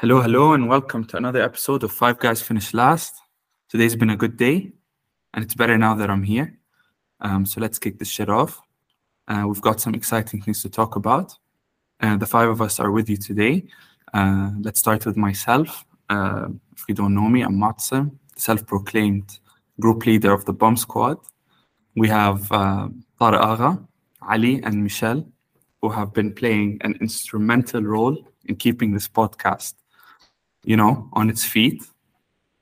Hello, hello, and welcome to another episode of Five Guys Finish Last. Today's been a good day, and it's better now that I'm here. Um, so let's kick this shit off. Uh, we've got some exciting things to talk about. Uh, the five of us are with you today. Uh, let's start with myself. Uh, if you don't know me, I'm Moatassim, self-proclaimed group leader of the Bomb Squad. We have uh, Tarek Ali, and Michel, who have been playing an instrumental role in keeping this podcast, you know, on its feet.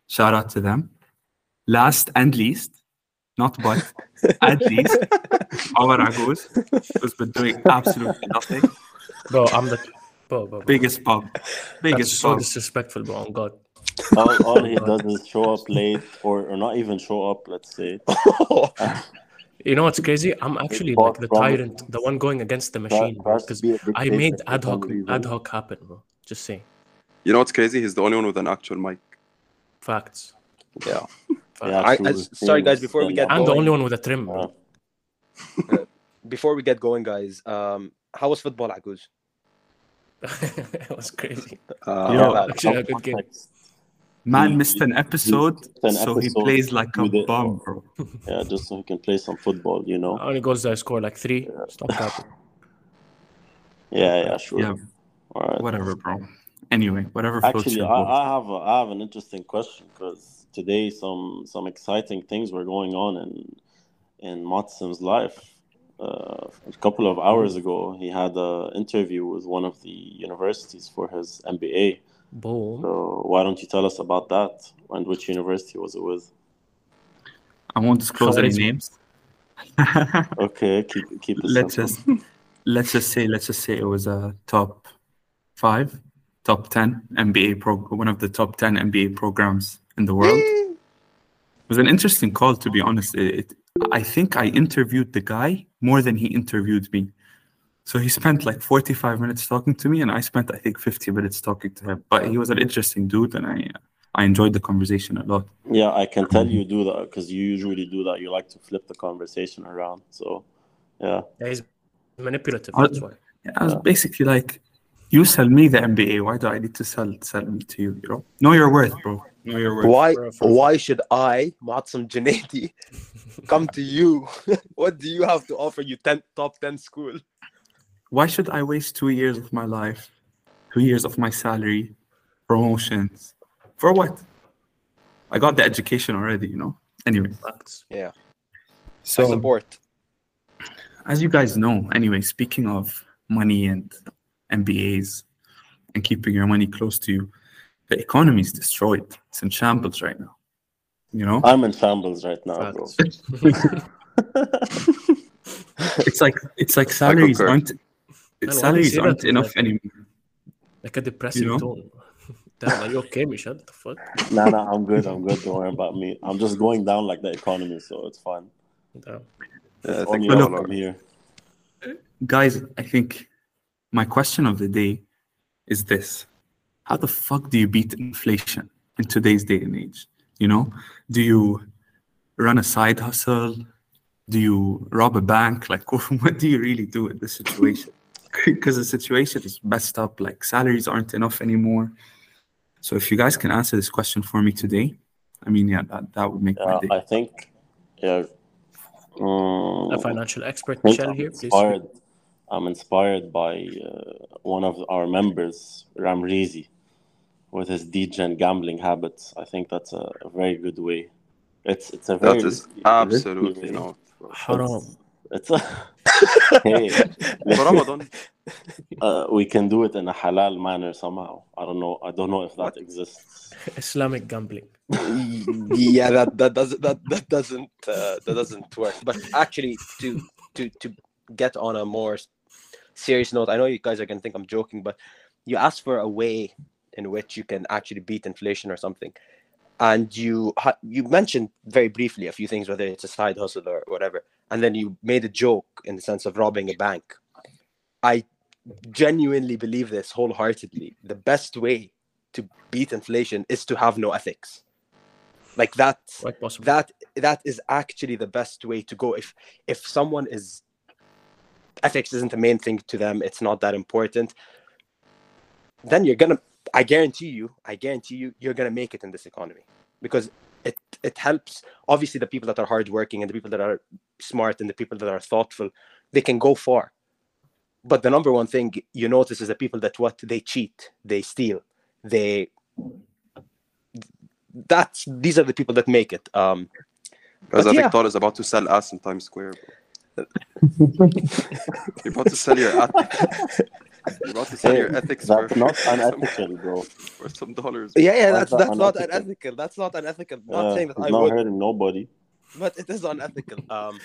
Shout out to them. Last and least, not but, at least, Omar Agouz, who's been doing absolutely nothing. Bro, I'm the bro, bro, bro. Biggest bum. That's Biggest so bum. disrespectful, bro. On God. all, all he does is show up late or, or not even show up, let's say. You know what's crazy? I'm actually Far like the tyrant, the one going against the machine, bro. tries to Because be a I made ad hoc ad hoc happen, bro. Just saying. You know what's crazy? He's the only one with an actual mic. Facts. Yeah. Facts. Yeah, I- I- sorry, guys, before we get I'm the only one with a trim, Yeah. bro. Before we get going, guys, um, how was football, Agouz? it was crazy. Uh, Yo, bad. Actually, a good game. Man He- missed an he- episode, an so he plays like a with it. bum, bro. Yeah, just so he can play some football, you know? How many goals did I score? Like three? Stop capping. Yeah, yeah, sure. Yeah, All right. whatever, bro. Anyway, whatever Actually, I, boat. I have a, I have an interesting question because today some some exciting things were going on in in Moatassim's life. Uh, a couple of hours ago, he had an interview with one of the universities for his MBA. Boom. So why don't you tell us about that and which university was it with? I won't disclose any names. Okay, keep keep it let's simple. just let's just say let's just say it was a top five, top ten MBA pro one of the top ten MBA programs in the world. It was an interesting call to be honest. It, it- I think I interviewed the guy more than he interviewed me. So he spent like 45 minutes talking to me, and I spent I think 50 minutes talking to him. But he was an interesting dude, and I I enjoyed the conversation a lot. Yeah, I can tell you do that because you usually do that. You like to flip the conversation around. So, yeah. Yeah, he's manipulative. Uh, That's why. I was basically like, you sell me the MBA. Why do I need to sell sell me to you? You know, know your worth, bro. Know your worth. Why for- for- why should I, Moatassim Janeti, come to you? what do you have to offer you 10 top 10 school? Why should I waste two years of my life, two years of my salary, promotions, for what? I got the education already. You know. Anyway, Facts. Yeah. so support. as you guys know, anyway, speaking of money and MBAs and keeping your money close to you, the economy is destroyed. It's in shambles right now. You know. I'm in shambles right now, bro. It's like it's like salaries aren't Man, why salaries aren't that? enough anymore. Like a depressing You know? tone. Damn, are you okay, Michel? What the fuck? Nah, nah, I'm good. I'm good. Don't worry about me. I'm just going down like the economy, so it's fine. Damn. Yeah, I think look- all up are. here. Guys, I think my question of the day is this. How the fuck do you beat inflation in today's day and age? You know? Do you run a side hustle? Do you rob a bank? Like what do you really do in this situation? Because the situation is messed up, like salaries aren't enough anymore. So if you guys can answer this question for me today, I mean, yeah, that, that would make Yeah, my day. I think. Yeah. Um, A financial expert, I Michel here, please. inspired. I'm inspired by uh, one of our members, Ramrizi, with his degen gambling habits. I think that's a, a very good way. It's it's a very That is risky- absolutely risky not. Haram. It's a hey, Ramadan, uh, we can do it in a halal manner somehow. I don't know. I don't know if that exists. Islamic gambling. yeah, that that doesn't that that doesn't uh, that doesn't work. But actually, to to to get on a more serious note, I know you guys are gonna think I'm joking, but you asked for a way in which you can actually beat inflation or something, and you ha- you mentioned very briefly a few things, whether it's a side hustle or whatever, and then you made a joke in the sense of robbing a bank. I genuinely believe this wholeheartedly. The best way to beat inflation is to have no ethics. Like that that that is actually the best way to go if if someone is ethics isn't the main thing to them it's not that important then you're gonna I guarantee you, I guarantee you, you're gonna make it in this economy because it it helps. Obviously, the people that are hardworking and the people that are smart and the people that are thoughtful, they can go far. But the number one thing you notice is the people that what they cheat, they steal, they. That's these are the people that make it. Um, But I yeah. think Todd is about to sell us in Times Square. Bro. You're about to sell your ethics. You're about to sell your ethics for, That's not for some- unethical, bro. for some dollars. yeah, yeah, Why that's is that that's not unethical? unethical. That's not unethical. Not Uh, saying that it's I not would, hurting nobody. but it is unethical. Um,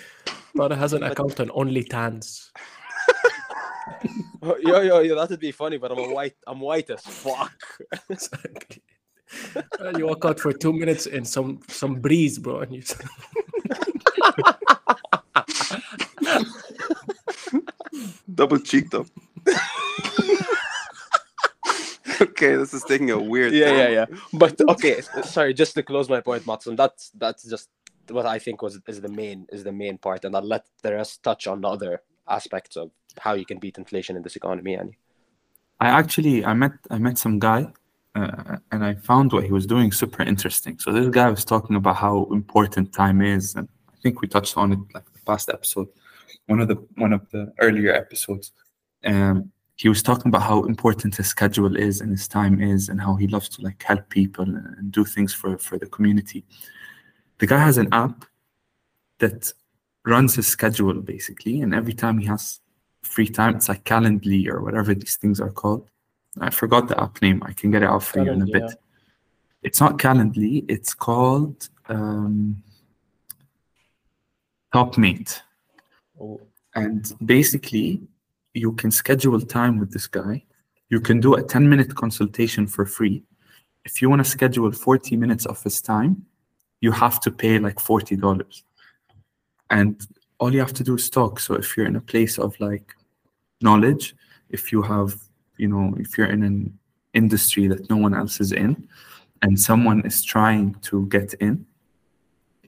Brother has an But- account on OnlyTans. yo, yo, yo, that would be funny, but I'm a white. I'm white as fuck. Exactly. You walk out for two minutes in some some breeze, bro, and you. Double cheeked up. okay, this is taking a weird. yeah, yeah, yeah. But okay, sorry. Just to close my point, Moatassim. That's that's just what I think was is the main is the main part, and I'll let the rest touch on the other aspects of how you can beat inflation in this economy. And I actually I met I met some guy uh, and I found what he was doing super interesting. So this guy was talking about how important time is, and I think we touched on it like the past episode, one of the one of the earlier episodes. Um, he was talking about how important his schedule is and his time is, and how he loves to like help people and do things for for the community. The guy has an app that runs his schedule basically, and every time he has free time. It's like Calendly or whatever these things are called. I forgot the app name. I can get it out for you in a bit. yeah. It's not Calendly. It's called um, Topmate. Oh, And basically, you can schedule time with this guy. You can do a 10 minute consultation for free. If you want to schedule 40 minutes of his time, you have to pay like $40. And all you have to do is talk. So if you're in a place of like knowledge, if you have, you know, if you're in an industry that no one else is in, and someone is trying to get in,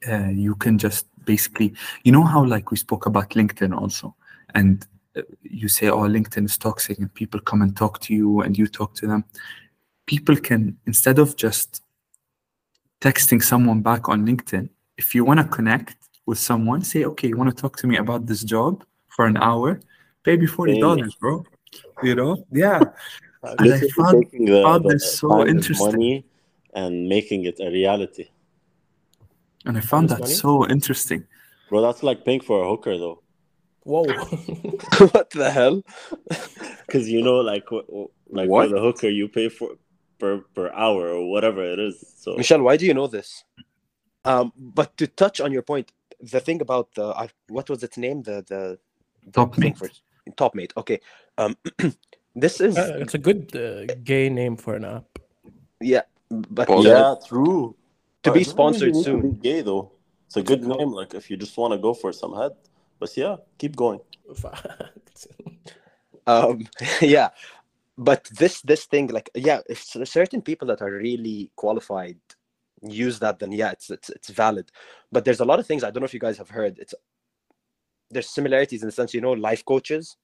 uh, you can just basically, you know how like we spoke about LinkedIn also, and uh, you say, oh, LinkedIn is toxic, and people come and talk to you, and you talk to them. People can instead of just texting someone back on LinkedIn, if you want to connect with someone, say, okay, you want to talk to me about this job for an hour, pay me forty dollars, bro. You know, yeah. And I found, the, found the this so interesting. money and making it a reality. And I found This that money? so interesting. Bro, that's like paying for a hooker though. whoa! what the hell? Because you know, like, wh- wh- like What? for the hooker, you pay for per per hour or whatever it is. So Michel, why do you know this? Um, but to touch on your point, the thing about the I, what was its name? The the Top thing mate. for top mate. Okay, um, this is Uh, it's a good uh, gay name for an app. yeah, but Pause. yeah, true. To be sponsored really to soon. be Gay though, it's a good name. Like if you just want to go for some head. But yeah, keep going. Um yeah but this this thing like yeah if certain people that are really qualified use that then yeah it's it's, it's valid but there's a lot of things i don't know if you guys have heard it's there's similarities in the sense you know life coaches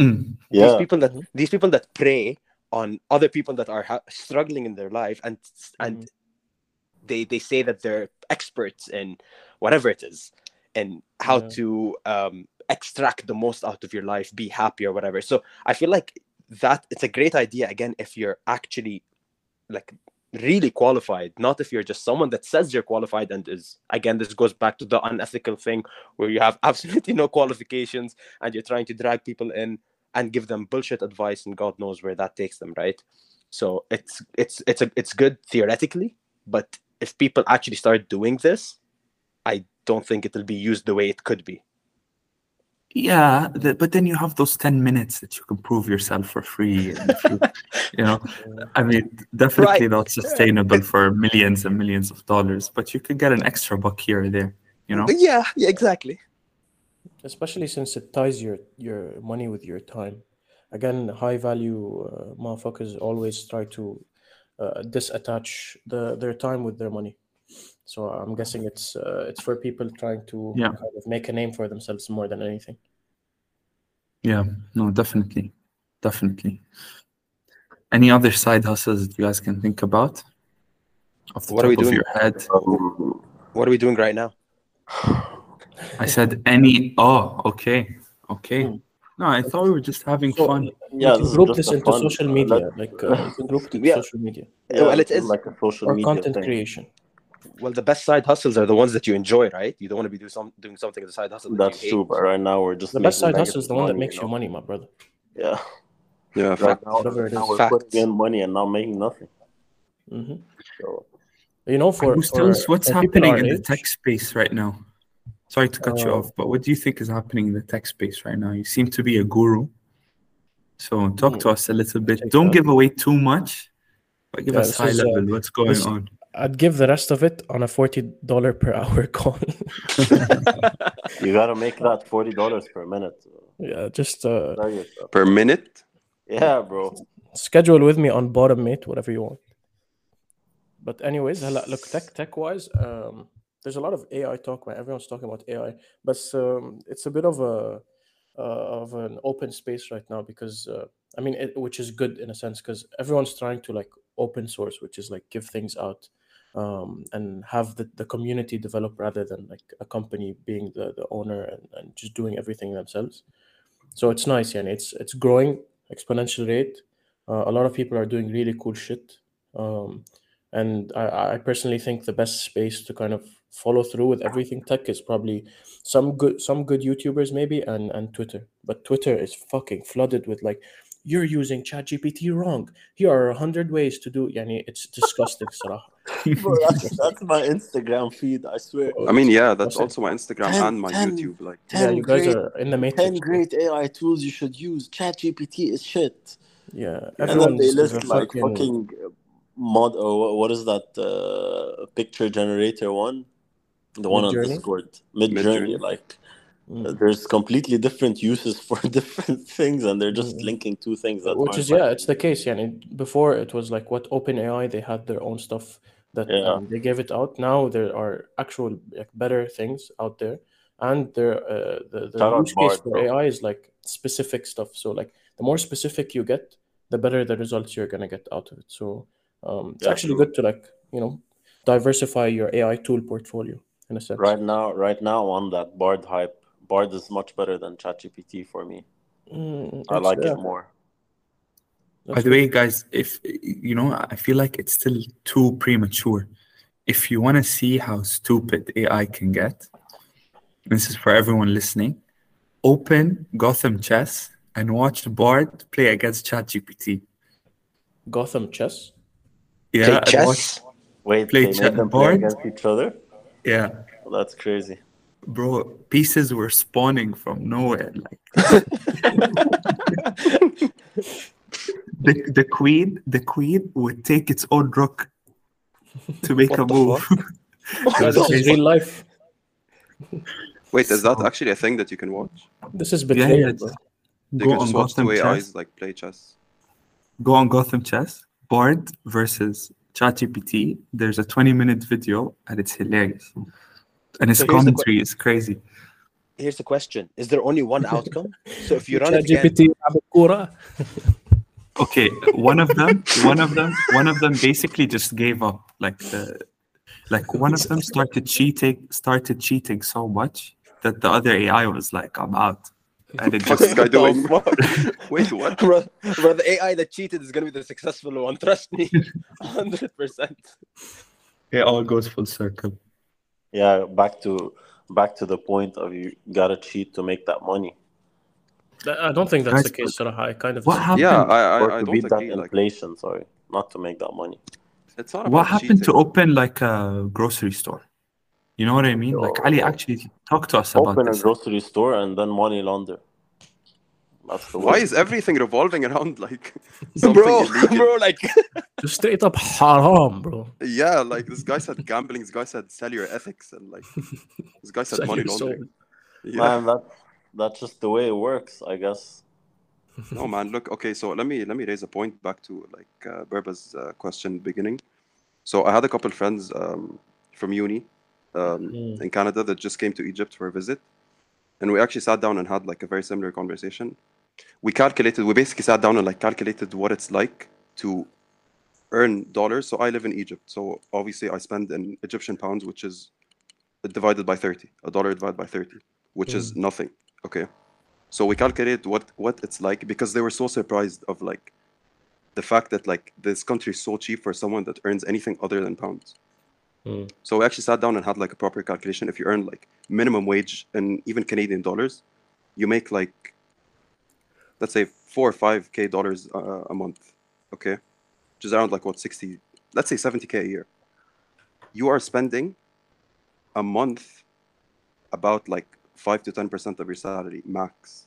Mm. these Yeah, people that these people that prey on other people that are ha- struggling in their life and and they they say that they're experts in whatever it is and how Yeah. to um extract the most out of your life be happy or whatever so i feel like that it's a great idea again if you're actually like really qualified not if you're just someone that says you're qualified and is again this goes back to the unethical thing where you have absolutely no qualifications and you're trying to drag people in and give them bullshit advice and god knows where that takes them right so it's it's it's a, it's good theoretically but if people actually start doing this i don't think it'll be used the way it could be Yeah, the, but then you have those 10 minutes that you can prove yourself for free. And you, you know, I mean, definitely Right. not sustainable for millions and millions of dollars, but you could get an extra buck here or there, you know? yeah yeah exactly especially since it ties your your money with your time. Again, high value uh, motherfuckers always try to uh, disattach the, their time with their money. So I'm guessing it's uh, it's for people trying to Yeah. kind of make a name for themselves more than anything. Yeah, no, definitely. Definitely. Any other side hustles that you guys can think about? Off the What top are we of doing? your head. Um, What are we doing right now? I said any. Oh, okay, okay. Hmm. No, I thought we were just having So, fun. you Yeah, can this is group this into fun- social uh, media, let- like uh, you can group it into Yeah. social media yeah, well, it's like a social or media content thing. creation. Well, the best side hustles are the ones that you enjoy, right? You don't want to be do some, doing something as a side hustle. That's you true, but right now we're just The best side hustle is the one that makes you know? money, my brother. Yeah, Yeah, right fact. now, Whatever it now we're putting in money and not making nothing. Mm-hmm. So You know, for, Who's for, what's happening our in the tech space right now? Sorry to cut uh, you off, but what do you think is happening in the tech space right now? You seem to be a guru. So talk yeah, to hmm. us a little bit. Don't give away too much, but give yeah, us high is, uh, level. Uh, what's going this, on? I'd give the rest of it on a $40 per hour call. you got to make that $40 per minute. Yeah, just uh, per minute? Yeah, bro. Schedule with me on bottom, mate, whatever you want. But, anyways, look, tech, tech wise, um, there's a lot of AI talk, man. Everyone's talking about AI, but um, it's a bit of a uh, of an open space right now because uh, I mean, it, which is good in a sense because everyone's trying to like open source, which is like give things out um, and have the, the community develop rather than like a company being the, the owner and, and just doing everything themselves. So it's nice, and it's it's growing exponential rate. Uh, a lot of people are doing really cool shit. Um, and I, I personally think the best space to kind of follow through with everything. Tech is probably some good some good youtubers maybe and and twitter. But twitter is fucking flooded with like you're using chat gpt wrong. Here are 100 ways to do yani it's disgusting Bro, that's, that's, my instagram feed i swear. I mean yeah that's also my instagram ten, and my ten, youtube like yeah you guys great, are in the matrix 10 great ai tools you should use. Chat gpt is shit. Yeah and then they list like fucking, fucking mod or what is that uh, picture generator one? The one on Midjourney? Discord. Midjourney. Like Mm. there's completely different uses for different things and they're just Mm. linking two things that which aren't is yeah it's the case yeah and before it was like what OpenAI they had their own stuff that Yeah. um, they gave it out now there are actual like better things out there and there uh, the, the use case Bard, for bro. AI is like specific stuff so like the more specific you get the better the results you're gonna get out of it so um, it's Yeah, actually true. good to like you know diversify your AI tool portfolio in a sense Right now, right now on that Bard hype, Bard is much better than ChatGPT for me. Mm, I like yeah, it more. By the good. way, guys, if you know, I feel like it's still too premature. If you want to see how stupid AI can get, this is for everyone listening. Open Gotham Chess and watch Bard play against ChatGPT. Gotham chess Yeah, Play chess. watch- Wait, Play they chat made them play against each other? Yeah, Well, that's crazy. bro. Pieces were spawning from nowhere. Like the the queen, the queen would take its own rook to make What a move. It was this real life wait, is that oh. actually a thing that you can watch? this is yeah, betrayal yeah, bro. You Go can on just watch Gotham two Chess. AIs like play chess. go on Gotham Chess, Bard versus ChatGPT, there's a 20 minute video and it's hilarious. Hmm. And his so commentary is crazy. Here's the question Is there only one outcome? so if you run ChatGPT, again... okay, one of them, one of them, one of them basically just gave up. Like, the, like one of them started cheating, started cheating so much that the other AI was like, I'm out. and it this just guy doing? Wait, what? bro, bro, the AI that cheated is gonna be the successful one. Trust me, hundred percent. it all goes full circle. Yeah, back to back to the point of you gotta cheat to make that money. I don't think that's the Guys, case, Sarah. I kind of What happened? Yeah, I, or I, I to don't beat that agree. Like, inflation, sorry. Not to make that money. it's not about what happened to open like a grocery store? You know what I mean? Like Ali, actually talk to us about Open a grocery store and then money launder. That's the Why is everything revolving around like something Bro, illegal? bro, like just straight up haram, bro. Yeah, like this guy said gambling, this guy said sell your ethics, and like this guy said money laundering. Yeah. Man, that that's just the way it works, I guess. No man, look, okay, so let me let me raise a point back to like uh, Berba's uh, question beginning. So I had a couple friends um, from uni um, Mm. in Canada that just came to Egypt for a visit, and we actually sat down and had like a very similar conversation. We calculated, we basically sat down and like calculated what it's like to earn dollars. So I live in Egypt. So obviously I spend in Egyptian pounds, which is divided by 30, a dollar divided by 30, which is nothing. Okay. So we calculated what what it's like because they were so surprised of like the fact that like this country is so cheap for someone that earns anything other than pounds. Mm. So we actually sat down and had like a proper calculation. If you earn like minimum wage and even Canadian dollars, you make like let's say four or five k dollars uh, a month, okay, which is around like what sixty, let's say seventy k a year. You are spending a month about like five to ten percent of your salary max,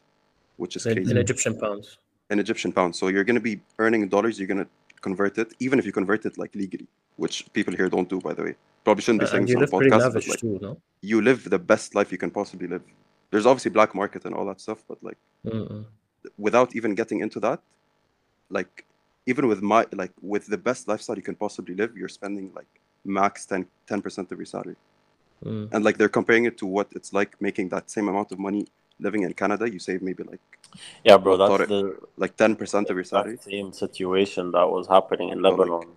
which is In, crazy in Egyptian pounds. in Egyptian pounds. So you're going to be earning dollars. You're going to convert it, even if you convert it like legally, which people here don't do, by the way. Probably shouldn't be saying and this on live pretty podcast, but like too, no? you live the best life you can possibly live. There's obviously black market and all that stuff, but like Mm-mm. without even getting into that, like even with my like with the best lifestyle you can possibly live, you're spending like max 10 percent of your salary. Mm. And like they're comparing it to what it's like making that same amount of money living in Canada. You save maybe like Yeah, bro, that's Thought it- the like 10 percent of your salary. same situation that was happening in So, like, Lebanon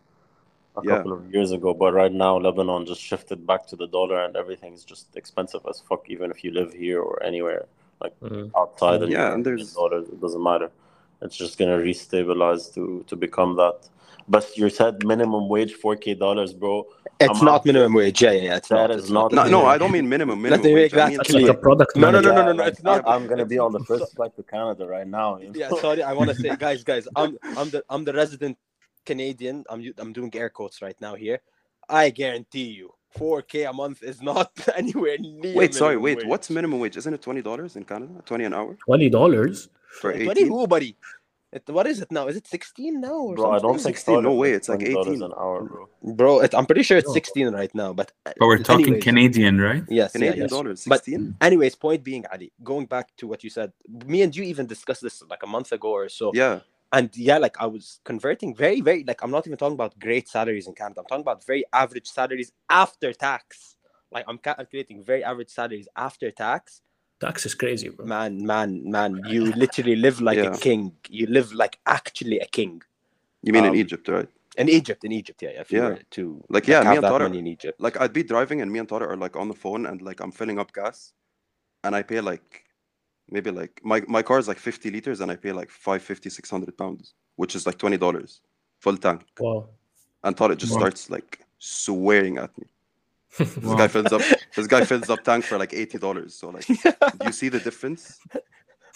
a yeah. couple of years ago. But right now, Lebanon just shifted back to the dollar, and everything's just expensive as fuck. Even if you live here or anywhere Mm. outside, and Yeah, and there's- dollars, it doesn't matter. It's just gonna restabilize to to become that. But you said minimum wage four k dollars, bro. It's I'm not out minimum wage. Yeah, yeah, yeah. It's That not. is it's not- No, no, I don't mean minimum. Let Minimum me wage. make I mean, clear. like a product No, no, no, manager. no, no, no, it's not. I'm gonna be on the first flight to Canada right now. You know? Yeah, sorry. I want to say, guys, guys. I'm, I'm the, I'm the resident Canadian. I'm, u- I'm doing air quotes right now here. I guarantee you, 4k a month is not anywhere near. Wait, sorry, wait. wage. What's minimum wage? Isn't it twenty dollars in Canada? Twenty an hour Twenty dollars. for What eighteen? who, buddy? It, what is it now? Is it 16 now? Or Bro, I don't think 16, no way, it's like $20 18. an hour, bro. Bro, it, I'm pretty sure it's No. 16 right now. But uh, But we're talking anyways, Canadian, right? Yes, yeah, Canadian yes. dollars, But- sixteen. Anyways, point being, Ali, going back to what you said, me and you even discussed this like a month ago or so. Yeah, And yeah, like I was converting very, very like I'm not even talking about great salaries in Canada. I'm talking about very average salaries after tax. Like I'm calculating very average salaries after tax. Tax is crazy, bro. Man, man, man, you literally live like Yeah. a king. You live like actually a king. you mean in Um, Egypt, right? In Egypt, in Egypt, yeah. If you Yeah. were to Like, yeah, me and that Tarek- in Egypt. Like I'd be driving and me and Tarek are like on the phone and like I'm filling up gas, and I pay like maybe like my my car is like 50 liters and I pay like 550, 600 pounds, which is like twenty dollars full tank. Wow. And Tarek just Wow. starts like swearing at me. This Wow. guy fills up this guy fills up tank for like eighty dollars. So like, do you see the difference?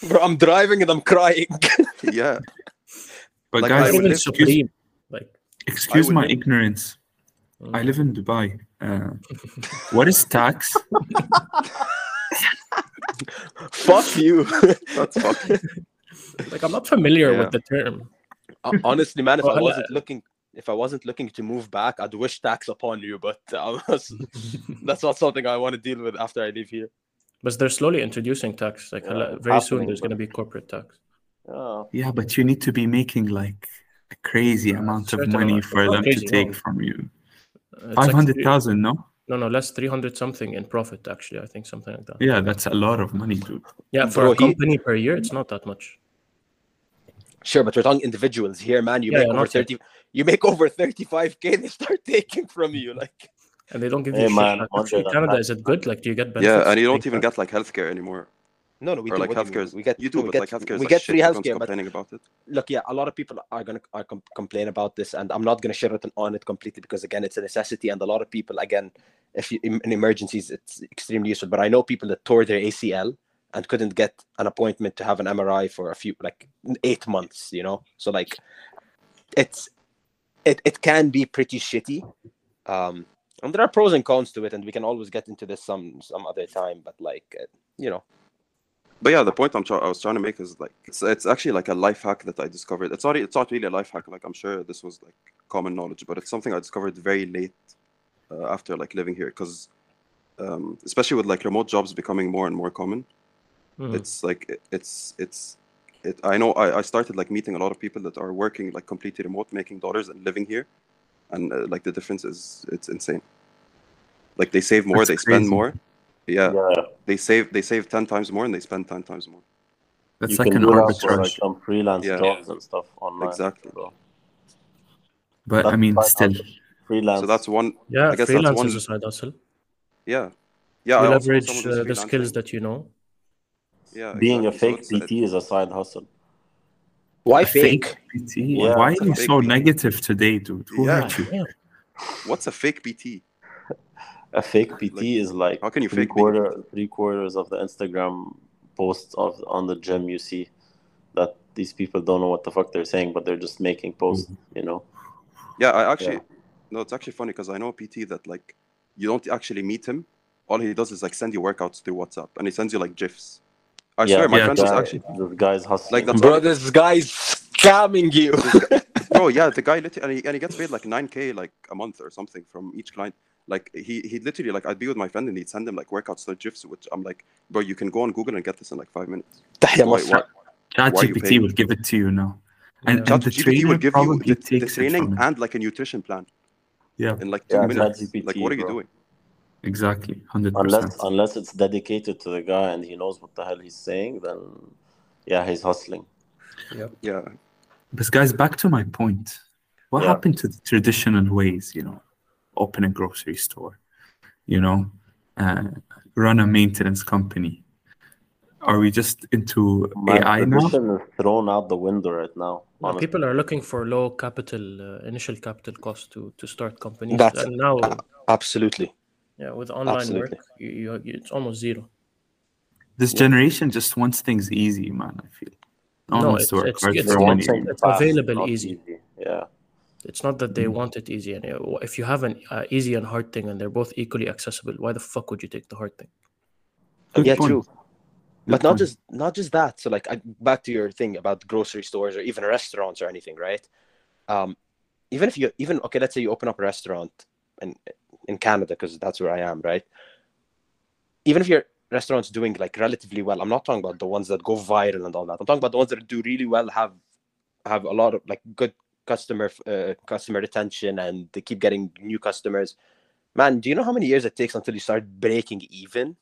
Bro, I'm driving and I'm crying. Yeah. But Like, guys, would excuse, Like excuse my live- ignorance. mm. I live in Dubai. Uh, what is tax? Fuck you. That's fucking like I'm not familiar Yeah. with the term. Honestly, man, if I wasn't looking, if I wasn't looking to move back, I'd wish tax upon you. But uh, that's, that's not something I want to deal with after I leave here. But they're slowly introducing tax. Like Yeah, hala- very soon, there's bro. going to be corporate tax. Yeah. Yeah, but you need to be making like a crazy amount of money amount. for Not them to take no. from you. Uh, it's like hundred three- thousand, no? No, no, less 300 something in profit, actually. I think something like that. Yeah, that's a lot of money, dude. Yeah, for Bro, a he- company per year, it's not that much. Sure, but we're talking individuals here, man. You Yeah, make yeah, over not yet. thirty. You make over thirty-five k. They start taking from you, like. And they don't give Hey, you shit man, back. under Actually, Canada, tax- is it good? Like, do you get benefits? yeah, and you don't even get like healthcare anymore. No, no, we or do. like what do you healthcare? We get you do, we but get, like healthcare is we get free healthcare, but complaining about it. look, yeah, a lot of people are gonna are com- complain about this, and I'm not gonna share it on it completely because again, it's a necessity, and a lot of people, again, if you in in emergencies, it's extremely useful. But I know people that tore their ACL and couldn't get an appointment to have an MRI for a few like eight months, you know. So like, it's it it can be pretty shitty. Um, and there are pros and cons to it, and we can always get into this some some other time. But like, uh, you know, But yeah, the point I'm try- I was trying to make is like it's it's actually like a life hack that I discovered. It's not it's not really a life hack. Like I'm sure this was like common knowledge, but it's something I discovered very late uh, after like living here because um, especially with like remote jobs becoming more and more common. Mhm. It's like it- it's it's it. I know I, I started like meeting a lot of people that are working like completely remote, making dollars and living here, and uh, like the difference is it's insane. Like they save more, That's they spend more. Yeah, Yeah. they save they save ten times more and they spend ten times more. That's you like can an do that for like arbitrage. some freelance Yeah. jobs and stuff online. Exactly. Bro. But I mean, still, freelance. So that's one. Yeah, I guess that's freelance one- is a side hustle. Yeah, yeah. you I leverage uh, the skills that you know. Yeah, being a fake So PT is a side hustle. Why a fake? PT. Yeah, Why are you so PT. negative today, dude? Who Yeah. hurt you? Yeah. What's a fake PT? A fake PT Like, is like how can you three fake being a quarter three quarters of the Instagram posts of on the gym you see that these people don't know what the fuck they're saying, but they're just making posts, mm-hmm. you know. Yeah, I actually no, it's actually funny because I know a PT that like you don't actually meet him. All he does is like send you workouts through WhatsApp, and he sends you like gifs. I Yeah, swear, my yeah, friend this was actually, this guy's hustling. Like, that's Bro, all- this guy's scamming you. bro. Yeah, the guy literally, and he, and he gets paid like nine k like a month or something from each client. Like he he literally like I'd be with my friend and he'd send him like workouts or gifs, which I'm like, bro, you can go on Google and get this in like five minutes. Why, why, would give it to you now. And, yeah. and the GPT would give you the, the training and like a nutrition plan. Yeah. In like two yeah, minutes. GPT, like what are you bro. doing? Exactly. 100%. Unless unless it's dedicated to the guy and he knows what the hell he's saying, then yeah, he's hustling. Yeah. Yeah. But guys, back to my point. What yeah. happened to the traditional ways, you know? Open a grocery store, you know, uh, run a maintenance company? Are we just into Man, AI now? tradition is thrown out the window right now. Now, people are looking for low capital, uh, initial capital cost to to start companies. That's- and now, Absolutely. yeah, with online absolutely. work, you, you, you- it's almost zero. This generation just wants things easy, man. I feel. No one No, wants to it's- it's- it's- for They want money. things It's available not easy. Yeah. It's not that they Mm. want it easy. And uh, if you have an uh, easy and hard thing and they're both equally accessible, why the fuck would you take the hard thing? Good yeah, point. true. Good but not just not just that. So like I, back to your thing about grocery stores or even restaurants or anything, right? Um, even if you even okay, let's say you open up a restaurant in in Canada because that's where I am, right? Even if your restaurant's doing like relatively well, I'm not talking about the ones that go viral and all that. I'm talking about the ones that do really well, have have a lot of like good customer uh, customer retention, and they keep getting new customers. Man, do you know how many years it takes until you start breaking even?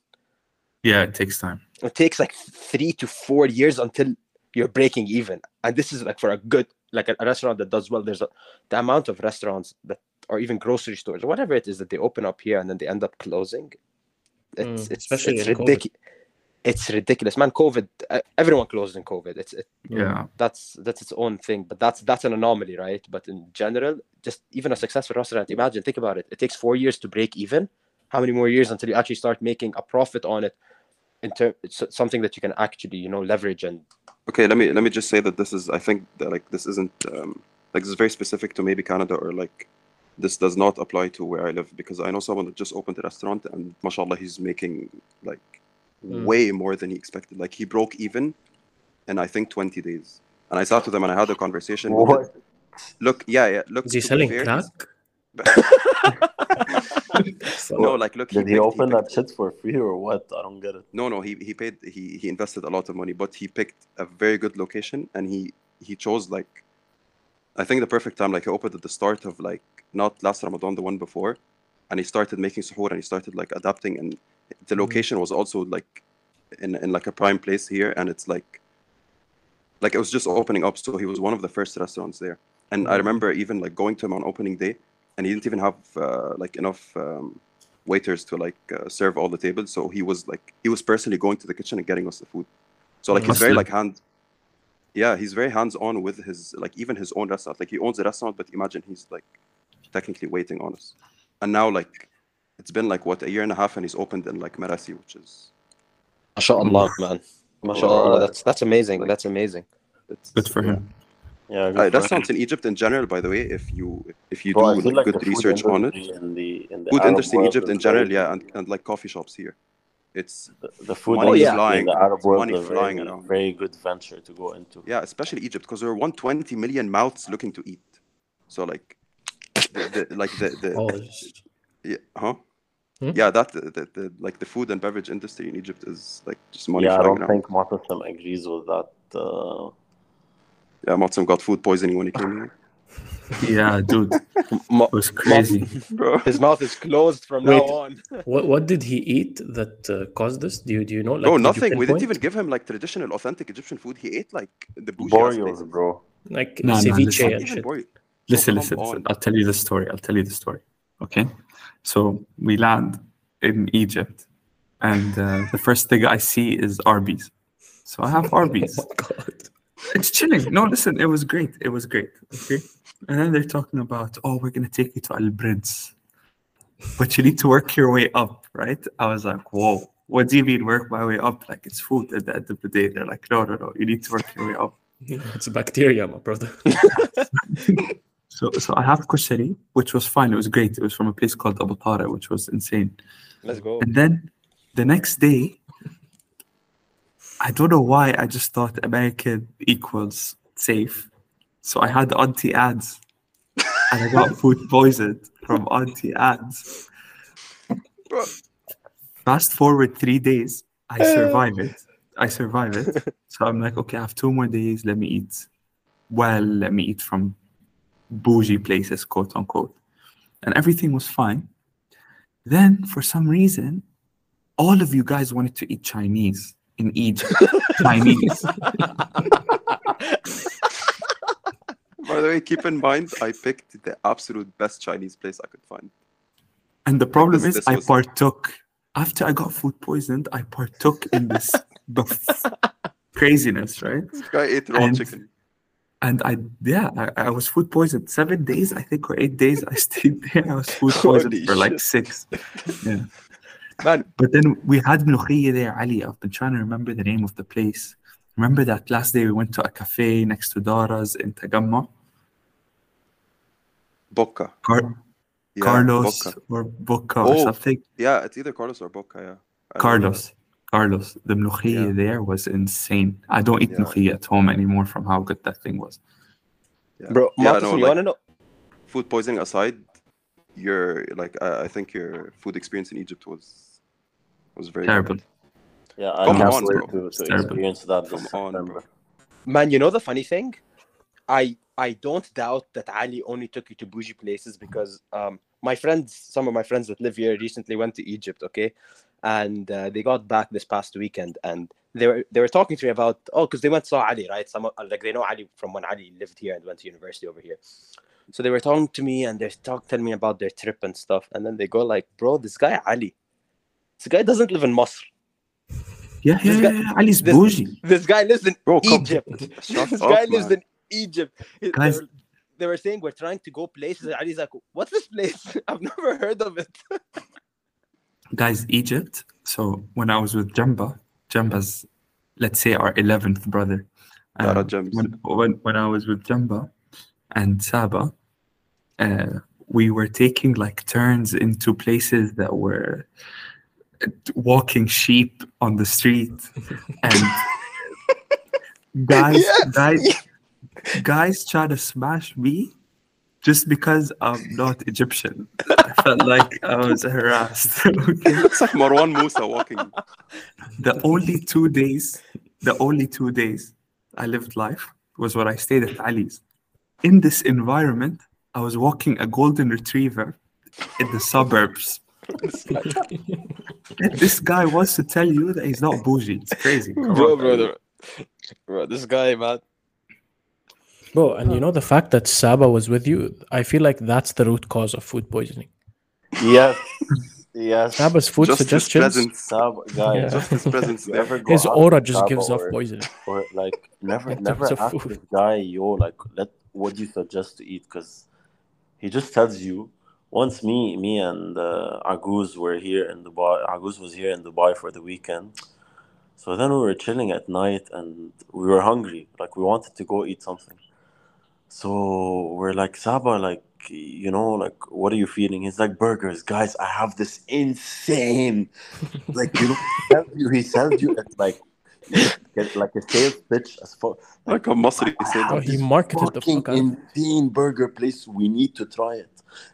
Yeah, it takes time. it takes like three to four years until you're breaking even and this is like for a good like a, a restaurant that does well there's a the amount of restaurants that or even grocery stores or whatever it is that they open up here and then they end up closing it's Mm, it's especially it's ridiculous it's ridiculous. Man covid uh, everyone closed in covid. It's it, Yeah. that's that's its own thing but that's that's an anomaly right? But in general just even a successful restaurant imagine think about it. It takes four years to break even. How many more years until you actually start making a profit on it in term it's something that you can actually you know leverage and Okay, let me let me just say that this is I think that like this isn't um, like this is very specific to maybe Canada or like this does not apply to where I live because I know someone that just opened a restaurant and mashallah he's making like Mm. way more than he expected. Like he broke even in I think 20 days. And I sat with him and I had a conversation. What? him. Look, yeah, yeah. Look, Is he selling fair, crack? he's- No, like look, Did he picked- open that shit for free or what? I don't get it. No, no, he he paid he he invested a lot of money, but he picked a very good location and he he chose like I think the perfect time like he opened at the start of like not last Ramadan the one before and he started making suhoor and he started like adapting and the Mhm. location was also like in in like a prime place here and it's like like it was just opening up so he was one of the first restaurants there. And I Mhm. remember even like going to him on opening day and he didn't even have uh, like enough um, waiters to like uh, serve all the tables so he was like he was personally going to the kitchen and getting us the food. So like he's very like hand yeah he's very hands on with his like even his own restaurant. Like he owns the restaurant but imagine he's like technically waiting on us. And now like it's been like what a year and a half and he's opened in like Marasi which is mashallah man mashallah that's that's amazing that's amazing it's Good for him. Yeah, good uh, for him. restaurants in Egypt in general by the way if you if you Bro, do like, like good the research on it industry In the, in the food Arab industry in Egypt in general yeah and, and like coffee shops here it's the, the food money industry yeah. flying in the Arab world money is a flying very, around very good venture to go into. Yeah, especially Egypt, because there are 120 million mouths looking to eat. So like, the, the, like the, the Oh, yeah, huh? Hmm? Yeah, that the, the, the like the food and beverage industry in Egypt is like just money yeah, I don't around. think Moatassim agrees with that. Uh, Yeah, Moatassim got food poisoning when he came here. Yeah, dude, it was crazy. Bro, his mouth is closed from Wait. now on what what did he eat that uh, caused this? Do you do you know? Like, bro, nothing. We didn't even give him like traditional, authentic Egyptian food. He ate like the bougie ass bro. like No, no, ceviche listen. and shit. Bore- Listen, come listen, listen. I'll tell you the story. I'll tell you the story. Okay. So we land in Egypt, and uh, the first thing I see is Arby's. So I have Arby's. It's chilling. No, listen, it was great. It was great. Okay. And then they're talking about, oh, we're gonna take you to Al Prince, but you need to work your way up, right? I was like, whoa, what do you mean work my way up? Like it's food at the end of the day. They're like, no, no, no, you need to work your way up. It's a bacteria, my brother. So, so I have kushari, which was fine. It was great. It was from a place called Abu Tarek, which was insane. Let's go. And then the next day, I don't know why I just thought American equals safe. So I had Auntie Anne's, and I got food poisoned from Auntie Anne's. Bro. Fast forward three days, I eh. survive it. I survive it. So I'm like, okay, I have two more days. Let me eat. Well, let me eat from bougie places, quote unquote. And everything was fine. Then, for some reason, all of you guys wanted to eat Chinese in Egypt. Chinese. By the way, keep in mind, I picked the absolute best Chinese place I could find. And the problem this- is, I was- partook. After I got food poisoned, I partook in this buff craziness, right? This guy ate raw And- chicken. And I, yeah, I, I was food poisoned. Seven days, I think, or eight days, I stayed there. I was food poisoned Holy for like six. Yeah. Man, But then we had Mlokhiyya there, Ali. I've been trying to remember the name of the place. Remember that last day we went to a cafe next to Dara's in Tagamma? Boca. Car- Yeah, Carlos Boca. or Boca Oh, or something. Yeah, it's either Carlos or Boca, yeah. I Carlos. Carlos. The Mlokhiyya Yeah. there was insane. I don't eat Yeah. Mlokhiyya at home anymore from how good that thing was. Yeah. bro, Yeah, Marcus, no, you like, wanna know? food poisoning aside, your like I I think your food experience in Egypt was was very Terrible. Good. Yeah, I Come can't on, bro. to, to Terrible. experience that Come on, bro. Man, you know the funny thing? I I don't doubt that Ali only took you to bougie places because um my friends, some of my friends that live here recently went to Egypt, okay, and uh, they got back this past weekend and they were they were talking to me about oh because they went saw Ali right some like they know Ali from when Ali lived here and went to university over here, so they were talking to me and they're talk telling me about their trip and stuff and then they go like bro this guy Ali, this guy doesn't live in Masr, Yeah, yeah, This guy- yeah. Ali's this- bougie. this guy lives in Bro, Egypt. This up, guy lives man. in Egypt. They Guys- were, they were saying we're trying to go places. And Ali's like, "What's this place? I've never heard of it." Guys, Egypt. So when I was with Jamba, Jamba's, let's say, our 11th brother. Um, when, when, when I was with Jamba and Saba, uh, we were taking like turns into places that were walking sheep on the street and guys Yeah. guys guys try to smash me just because I'm not Egyptian. I felt like I was harassed. okay? It's like Marwan Musa walking. The only two days, the only two days I lived life was when I stayed at Ali's. In this environment, I was walking a golden retriever in the suburbs. This guy wants to tell you that he's not bougie. It's crazy. Come on. brother, bro, this guy, man. Bro, and you know the fact that Saba was with you, I feel like that's the root cause of food poisoning. Yes, yes. Saba's food Just his suggestions, presence. Sab, guys, Yeah. Just his presence you there. ever go his aura just Saba gives off or- poison. or like never In never terms ask food. this guy yo like let what do you suggest to eat because he just tells you once me me and uh, Agouz were here in Dubai Agouz was here in Dubai for the weekend so then we were chilling at night and we were hungry like we wanted to go eat something so we're like Saba like you know like what are you feeling he's like burgers guys I have this insane like you know he sells you, he sells you at like get like a sales pitch as fuck. Like a Masri I said. have Oh, he marketed the fucking fuck out of it. insane burger place. We need to try it.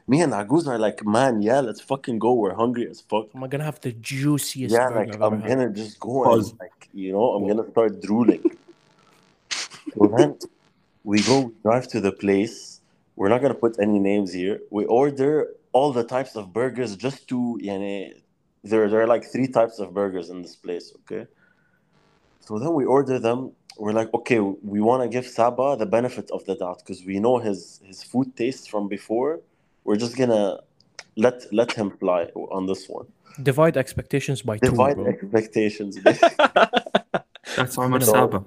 Me and Agouz are like, man, yeah, let's fucking go. We're hungry as fuck. Am I gonna have the juiciest Yeah, burger like I've I'm ever gonna just go and like you know, I'm gonna start drooling. so then we go we drive to the place. We're not gonna put any names here. We order all the types of burgers just to yani, there there are like three types of burgers in this place, okay? So then we order them we're like, okay, we want to give Saba the benefit of the doubt because we know his his food taste from before. We're just gonna let let him fly on this one. Divide expectations by two, Divide expectations. That's Omar So- Saba.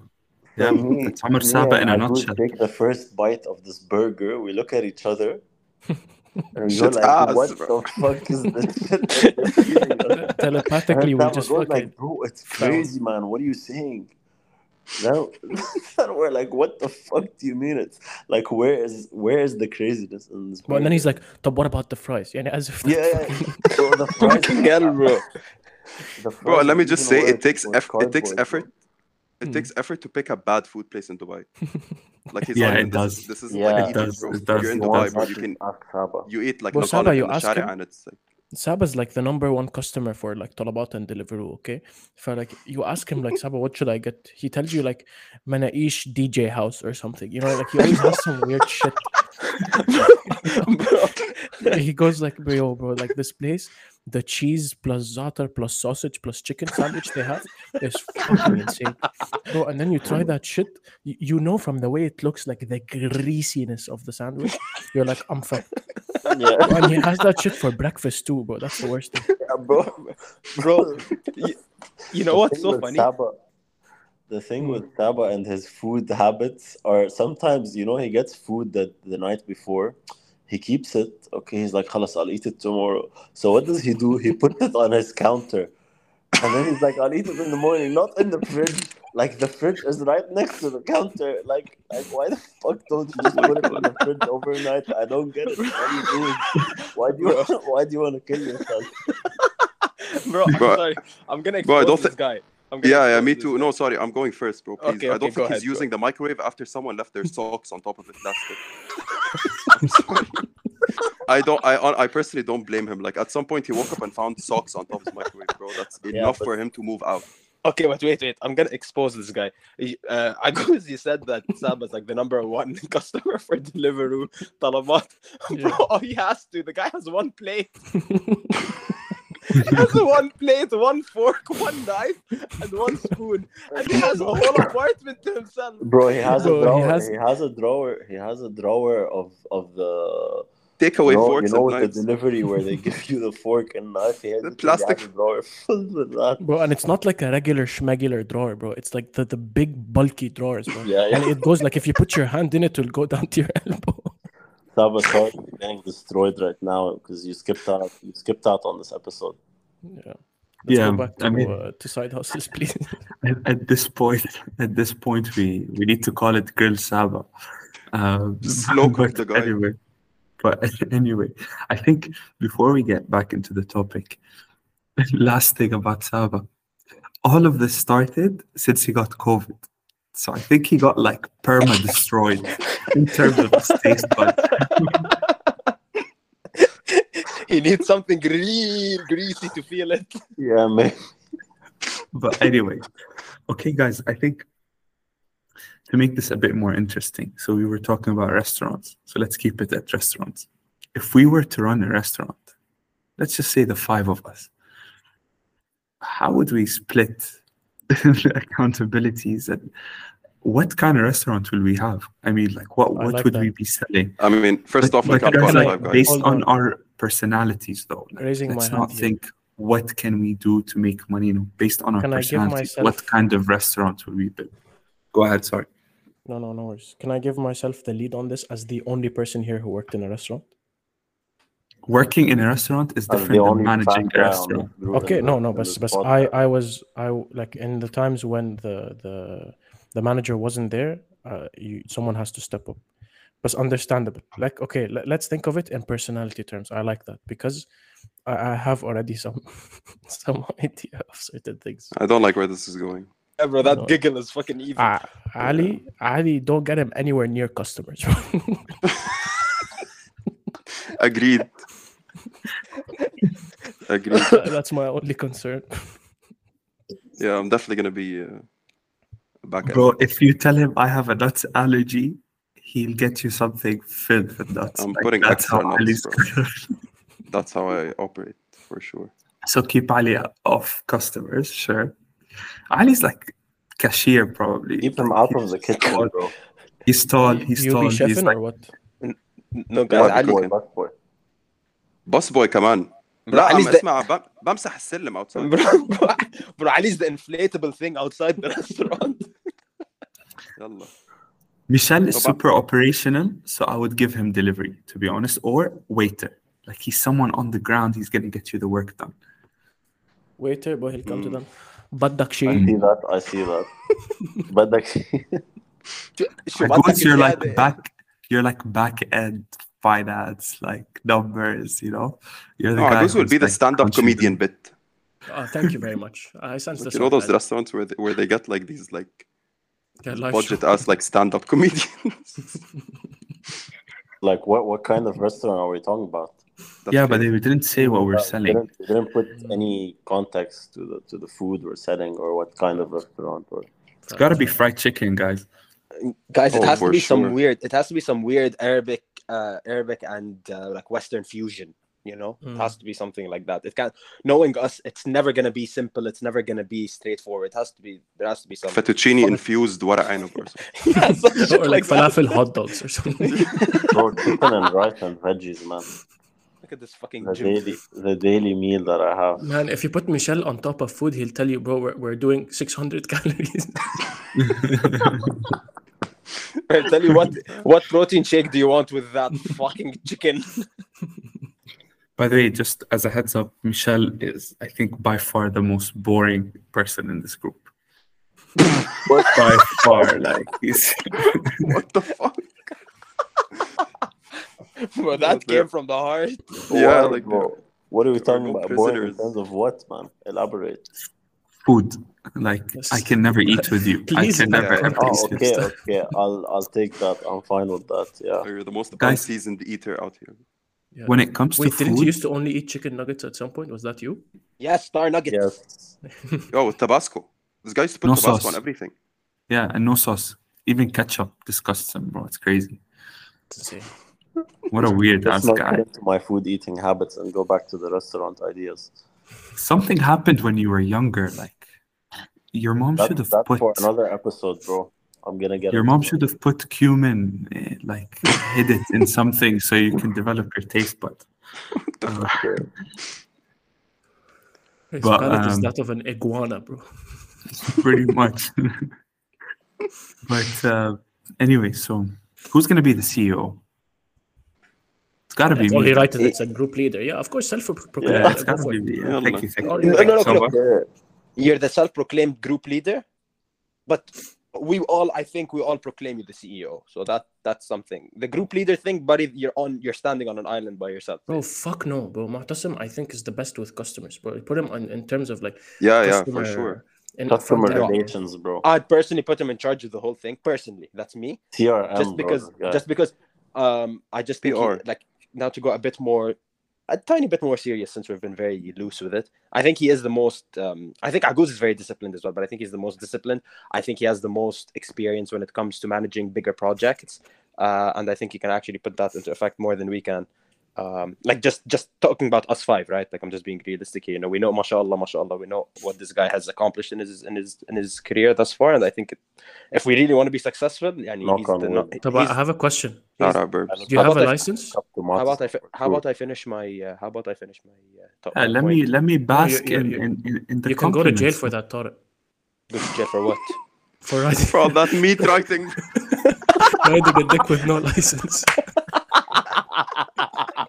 Yeah, me, that's Omar me Saba in a Abdul nutshell. take the first bite of this burger. We look at each other. And we go like, ass, what bro." the fuck is this shit that you're feeding us?" Telepathically, we Saba just goes fucking. like, bro, it's crazy, man. What are you saying? Then, then we're like, what the fuck do you mean? It's like, where is where is the craziness in this? But then he's like, "But what about the fries?" Yeah, as if yeah, yeah. Bro, the fries, Fucking hell, bro. the Bro, let me just say it takes with eff- it takes effort. Bro. It Hmm. takes effort to pick a bad food place in Dubai. Like he's Yeah, like, it this, does. This is Yeah, like it does, bro. it does, You're in it Dubai, does. bro. You can ask Saba. you eat like Well, Maghalib Saba, in the ask him- and it's like Saba's like the number one customer for like Talabat and Deliveroo, okay? For like you ask him like Saba, what should I get? He tells you like Manaish DJ house or something. You know, like he always has some weird shit. he goes like, bro, bro, like this place, the cheese plus za'atar plus sausage plus chicken sandwich they have is fucking insane. Bro, and then you try that shit, you, you know from the way it looks like the greasiness of the sandwich, you're like, I'm fucked. Yeah, And he has that shit for breakfast too, bro. That's the worst thing. yeah, bro. Bro, you, you know The what's so funny? Saba, the thing hmm. with Saba and his food habits are sometimes, you know, he gets food that the night before, he keeps it. Okay, he's like, "Khalas, I'll eat it tomorrow." So what does he do? He puts it on his counter, and then he's like, "I'll eat it in the morning, not in the fridge." Like the fridge is right next to the counter. Like, like why the fuck don't you just put it in the fridge overnight? I don't get it. What are you doing? Why do you why do you want to kill yourself? Bro, I'm Bro, sorry. I'm gonna bro, I don't this thi- guy. I'm gonna Yeah, yeah, me too. guy. No, sorry, I'm going first, bro. Please. Okay, I don't go think ahead, he's bro. using the microwave after someone left their socks on top of the plastic. I'm sorry. I don't. I I personally don't blame him. Like at some point, he woke up and found socks on top of his microwave, bro. That's Yeah, enough but- for him to move out. Okay, but wait, wait. I'm gonna expose this guy. He- Uh, I guess you said that Sam is like the number one customer for Deliveroo, Talabat. Bro, Yeah. all he has to. The guy has one plate. He has one plate, one fork, one knife, and one spoon, and he has a whole apartment to himself. Bro, he has Bro, a drawer. He has- has... a drawer. He has a drawer of of the Takeaway you know, forks you know and with the delivery where they give you the fork and knife. He has, The plastic- drawer filled with that. Bro, and it's not like a regular schmegular drawer, bro. It's like the, the big bulky drawers, bro. Yeah, yeah. And it goes like if you put your hand in it, it'll go down to your elbow. Saba, sorry, getting destroyed right now because you skipped out. You skipped out on this episode. Yeah. Let's Yeah, go back to, I mean- uh, to side hustles, please. At, at this point, at this point, we we need to call it Grill Saba. Um, Slow cook but the guy. Anyway, but anyway, I think before we get back into the topic, last thing about Saba, all of this started since he got COVID. So I think he got like perma destroyed in terms of his taste buds. he needs something real greasy to feel it. Yeah, man. But anyway, okay, guys, I think to make this a bit more interesting, so we were talking about restaurants. So let's keep it at restaurants. If we were to run a restaurant, let's just say the five of us, how would we split the accountabilities and what kind of restaurant will we have? I mean, like what I what like would that. we be selling? I mean, first But- off, we but guys, like, guys. based on on. our personalities, though. Like, Raising let's my not hand here. think what can we do to make money. You know, based on our Can I give personalities, myself- what kind of restaurant will we build? Go ahead. Sorry. No, no, no worries. Can I give myself the lead on this as the only person here who worked in a restaurant? Working in a restaurant is different than managing a restaurant. Okay, no, no, but but. I I was I w- like in the times when the the the manager wasn't there, uh, you someone has to step up. But understandable. Like okay, let, let's think of it in personality terms. I like that because I, I have already some some idea of certain things. I don't like where this is going. Yeah, bro, that No. giggle is fucking evil. Ah, Ali, Ali, don't get him anywhere near customers. Agreed. Agreed. That's my only concern. Yeah, I'm definitely gonna be uh, back. Bro, if you tell him I have a nuts allergy, he'll get you something filled with nuts. I'm like, putting that's how nuts, That's how I operate for sure. So keep Ali off customers, sure. Ali's like cashier probably. Keep him out of the kitchen, bro. He's tall. He's you, tall. He's like, or what? No, guys, Ali, boy, boy. بوس بوي كمان Bro, لا Ali's عم the- اسمع بم- بمسح السلم outside bro, bro, bro, Ali's the inflatable thing outside the restaurant. يلا Michel is طبعا. super operational, so I would give him delivery, to be honest, or waiter. Like he's someone on the ground, he's gonna get you the work done. Waiter, boy, he'll come to Mm. them. بدك I شيء see that. I see that. But like, شو I بدك guess you're like زيادة؟ back, you're like back end finance, like numbers, you know. You're the No, guy Agouz will who's, be the like, stand-up comedian bit. Oh, thank you very much. I sense Like, this. you know those already. restaurants where they, where they get like these like budget show. us like stand-up comedians. like what? What kind of restaurant are we talking about? That's Yeah, but fair. they didn't say what we're Uh, selling. Didn't, they didn't put any context to the to the food we're selling or what kind of restaurant or. It's gotta be fried chicken, guys guys it oh, has to be sure. some weird it has to be some weird arabic uh arabic and uh, like western fusion you know? Mm. it has to be something like that. It can't knowing us it's never going to be simple it's never going to be straightforward. It has to be there has to be some fettuccine infused what i know yeah, or like, like falafel hot dogs or something. Bro chicken and rice and veggies man. Look at this fucking The gym. daily the daily meal that I have. Man, if you put Michel on top of food, he'll tell you, bro, we're, we're doing 600 calories. I'll tell you what. What protein shake do you want with that fucking chicken? By the way, just as a heads up, Michel is, I think, by far the most boring person in this group. by far, like he's What the fuck? Bro, that came from the heart. Yeah, What, like bro, what are we talking about? Boring in terms of what, man? Elaborate. food. Like I can never eat with you. Please, I can never yeah. ever Oh, eat with okay, you. okay. I'll I'll take that. I'm fine with that. Yeah. You're the most Guys- unseasoned eater out here. Yeah. When it comes Wait, to didn't food, you used to only eat chicken nuggets at some point? Was that you? Yes, star nuggets. Yes. Oh, with Tabasco. This guy used to put No Tabasco sauce. on everything. yeah, and no sauce. Even ketchup disgusts him, bro. It's crazy. It's insane. What a weird Let's ass not guy. get into my food eating habits and go back to the restaurant ideas. Something happened when you were younger. Like your mom That, should have that's put for another episode, bro. I'm gonna get your mom should have put cumin, eh, like hid it in something so you can develop your taste bud. Uh, His But, palate is um, that of an iguana, bro. pretty much. but uh, anyway, so who's gonna be the CEO? It's gotta be It's me. only right that it's a group leader. Yeah, of course, self-proclaimed. Yeah, Yeah, it's gotta be Yeah, thank you, thank No, you. no, Thank no, you so no, much. Okay. You're the self-proclaimed group leader, but we all, I think, we all proclaim you the CEO. So that that's something. The group leader thing, buddy, you're on, you're standing on an island by yourself. Bro, fuck no, bro. Moatassim, I think, is the best with customers, bro. Put him on in terms of like Yeah, yeah, for sure. in Customer front relations, bro. I'd personally put him in charge of the whole thing. Personally, that's me. TRM, just because, bro, this just because, um, I just think he- PR. like now to go a bit more, a tiny bit more serious since we've been very loose with it. I think he is the most. Um, I think Agouz is very disciplined as well, but I think he's the most disciplined. I think he has the most experience when it comes to managing bigger projects, uh, and I think he can actually put that into effect more than we can. Um, like just just talking about us five, right? Like I'm just being realistic here. You know, we know, mashallah, mashallah, we know what this guy has accomplished in his in his in his career thus far, and I think it, if we really want to be successful, and Knock he's on the, wood. طب he's- I have a question. Shout out, Burbs. Do you How have a license? How about I fi- how about I finish my uh, how about I finish my uh, top Uh, let point? me let me bask you- in, you- in, in, in the You can go to jail for that, Tarek. Go to jail for what? For riding, Bro, that meat writing. riding a dick with no license.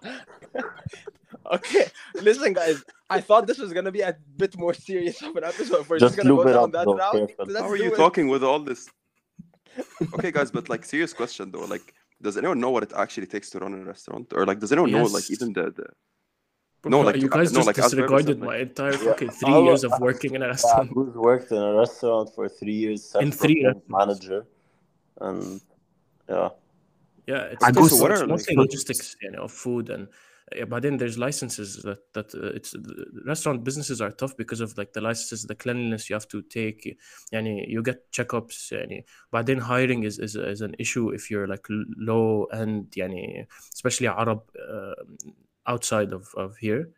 okay, listen, guys. I thought this was gonna be a bit more serious of an episode. We're just, Just gonna go down up, that though, route. Let's How are you it. talking with all this? Okay, guys, but like serious question though, like, does anyone know what it actually takes to run a restaurant, or like, does anyone know like even the, the Bro, No, like, you uh, guys no, just like, disregarded my entire Yeah. fucking three Oh, years of uh, working in a Yeah, restaurant. who's worked in a restaurant for three years, In three self-proclaimed manager, and yeah, Yeah, it's, I it's, go it's are, mostly like- logistics, you know, of food and. Yeah, but then there's licenses that that uh, it's the restaurant businesses are tough because of like the licenses, the cleanliness you have to take. Yani you get checkups. Yani, but then hiring is, is is an issue if you're like low end. Yani, especially Arab uh, outside of, of here.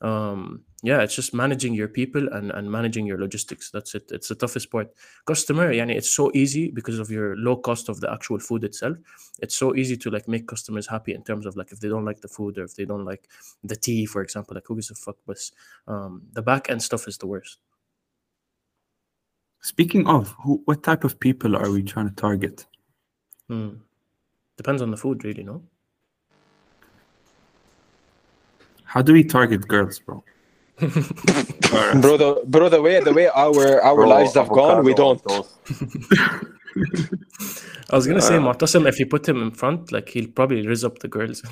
Um yeah it's just managing your people and and managing your logistics. That's it. It's the toughest part. Customer yani it's so easy because of your low cost of the actual food itself. It's so easy to like make customers happy in terms of like if they don't like the food or if they don't like the tea for example like who gives a fuck? But um the back end stuff is the worst. Speaking of, who, what type of people are we trying to target? Hmm. depends on the food really no How do we target girls, bro? Bro, the bro, the way the way our our Bro, lives have gone, we don't. I was gonna say Uh, Moatassim, if you put him in front like he'll probably raise up the girls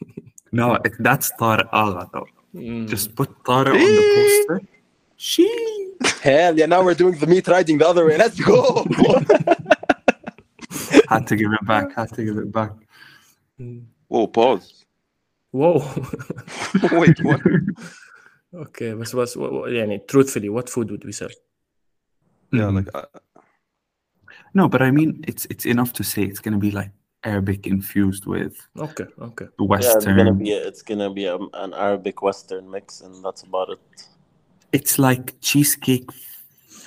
no, it, that's Tara Agha, though. Hmm. Just put Tara on the poster. She. Hell yeah! Now we're doing the meat riding the other way. Let's go. Had to give it back. Had to give it back. Whoa, pause. whoa Wait, what? okay بس بس و- و- يعني truthfully what food would we sell Yeah, Mhm. like uh, No, but I mean, it's it's enough to say it's gonna be like Arabic infused with okay okay Yeah, it's Western. gonna be it's gonna be a, an Arabic Western mix, and that's about it. it's like cheesecake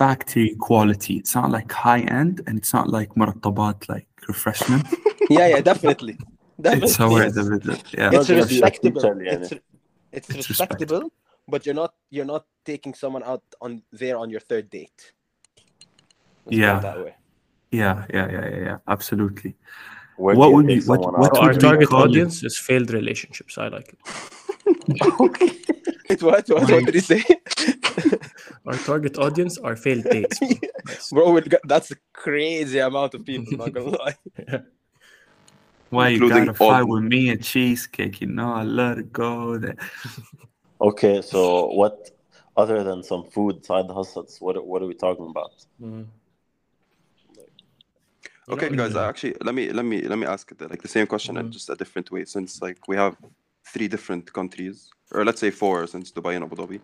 factory quality. It's not like high end, and it's not like murattabat like refreshment. yeah, yeah, definitely. Definitely. it's somewhere in the middle. Yeah. It's Not gonna be a respectable. It's, it's, It's respectable, but you're not you're not taking someone out on there on your third date. Let's Yeah. that way. yeah, yeah, yeah, yeah, yeah. Absolutely. Where What would be what- someone what would our target call it? audience is failed relationships I like it Wait, what? What, what did he say? our target audience are failed dates bro. Yes. Bro, we got, that's a crazy amount of people, not gonna lie. Why you gotta all- fight with me and cheesecake? You know, I let it go. There. Okay, so what other than some food side hustles? What what are we talking about? Mm. You Okay, guys. uh, Actually, let me let me let me ask it like the same question in Mhm. just a different way. Since like we have three different countries, or let's say four, since Dubai and Abu Dhabi.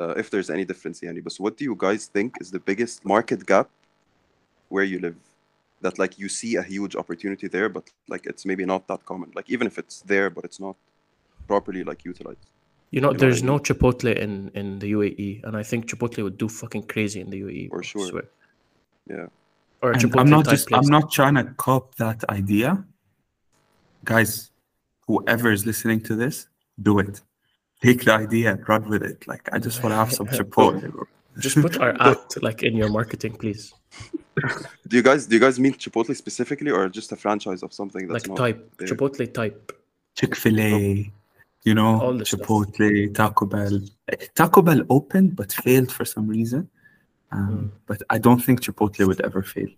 Uh, if there's any difference, yani, but what do you guys think is the biggest market gap where you live? That like you see a huge opportunity there, but like it's maybe not that common. Like even if it's there, but it's not properly like utilized. You know, what I there's no? Chipotle in, in the UAE, and I think Chipotle would do fucking crazy in the UAE. For sure. swear. Yeah. Or a And Chipotle I'm not just place. I'm not trying to cop that idea. Guys, whoever is listening to this, do it. Take the idea and run with it. Like I just want to have some Chipotle. Bro. Just put our act like in your marketing, please. Do you guys do you guys mean Chipotle specifically, or just a franchise of something that's like not type there? Chipotle type. Chick-fil-A, you know, All the stuff. Chipotle, Taco Bell. Taco Bell opened but failed for some reason. Um, Hmm. But I don't think Chipotle would ever fail.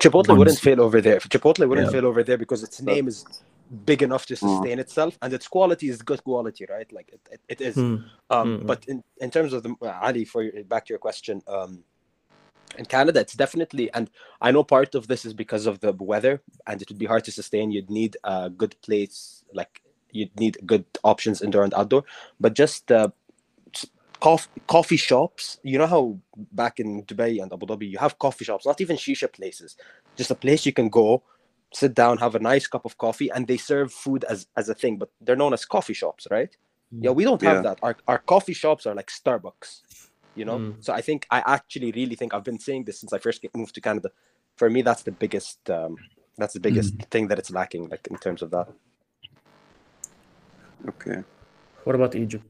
Chipotle wouldn't fail over there. Chipotle wouldn't Yeah. fail over there because its name is big enough to sustain itself, and its quality is good quality, right? Like it, it, it is. Hmm. Um, Mm-mm. But in, in terms of the Ali, for your, back to your question, um, in Canada, it's definitely, and I know part of this is because of the weather, and it would be hard to sustain. You'd need a good place, like you'd need good options indoor and outdoor. But just uh, coffee, coffee shops, you know how back in Dubai and Abu Dhabi, you have coffee shops, not even shisha places, just a place you can go. Sit down, have a nice cup of coffee, and they serve food as as a thing, but they're known as coffee shops, right? Yeah, we don't have Yeah. that. Our our coffee shops are like Starbucks, you know. Mm. So I think I actually really think I've been saying this since I first moved to Canada. For me, that's the biggest. Um, that's the biggest thing that it's lacking, like in terms of that. Okay. What about Egypt?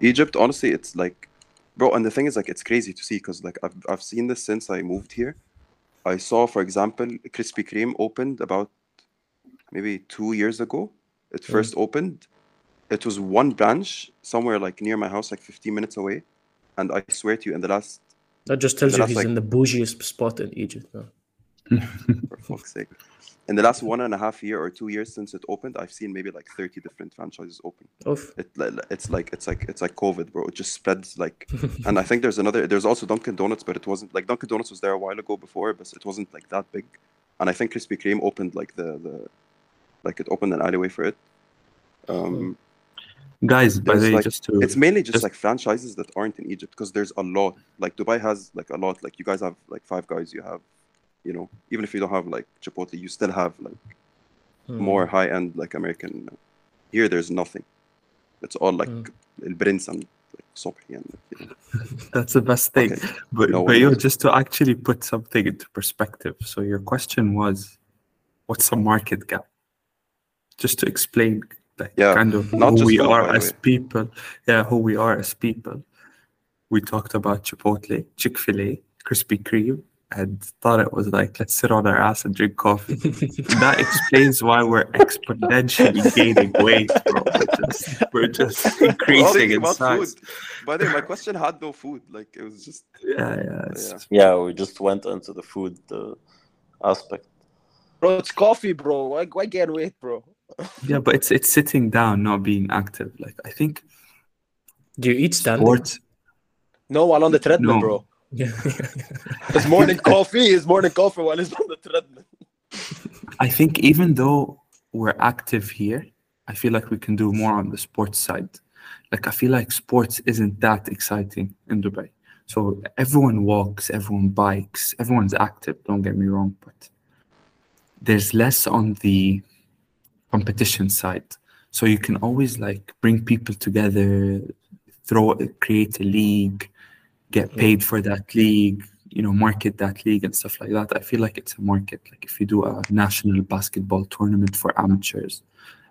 Egypt, honestly, it's like, bro, and the thing is, like, it's crazy to see because, like, I've, I've seen this since I moved here. I saw, for example, Krispy Kreme opened about maybe two years ago. It first opened. It was one branch somewhere like near my house, like 15 minutes away. And I swear to you, in the last, That just tells you last, he's like- in the bougiest spot in Egypt. No? for fuck's sake, in the last one and a half year or two years since it opened, I've seen maybe like 30 different franchises open. Oof. It, it's like it's like it's like COVID, bro. It just spreads like, and I think there's another. There's also Dunkin' Donuts, but it wasn't like Dunkin' Donuts was there a while ago before, but it wasn't like that big. And I think Krispy Kreme opened like the the, like it opened an alleyway for it. Um, Guys, by the way, like- just to it's mainly just Just- like franchises that aren't in Egypt because there's a lot. Like Dubai has like a lot. Like you guys have like Five Guys. You have, you know, even if you don't have like Chipotle, you still have like Hmm. more high end like American. Here, there's nothing. It's all like Mm. El Prince and like Sobhi and you know. That's the best thing. Okay. But, No but one yo, knows. just to actually put something into perspective. So your question was, what's a market gap? Just to explain, like Yeah, kind of not who we food, are as way. people. Yeah, who we are as people. We talked about Chipotle, Chick Fil A, Krispy Kreme, and thought it was like let's sit on our ass and drink coffee. that explains why we're exponentially gaining weight, bro. We're just, we're just increasing thinking in size. food. By the way, my question had no food. Like it was just Yeah, yeah. it's- Yeah, we just went into the food uh, aspect. Bro, it's coffee, bro. Why, why gain weight, bro? Yeah, but it's it's sitting down, not being active. Like I think Do you eat standing? sports. No, while on the treadmill, No. bro. Yeah. His morning coffee is morning coffee while he's on the treadmill. I think even though we're active here, I feel like we can do more on the sports side. Like I feel like sports isn't that exciting in Dubai. So everyone walks, everyone bikes, everyone's active. Don't get me wrong, but there's less on the competition side. So you can always like bring people together, throw create a league, get paid for that league, you know, market that league and stuff like that. I feel like it's a market. Like if you do a national basketball tournament for amateurs,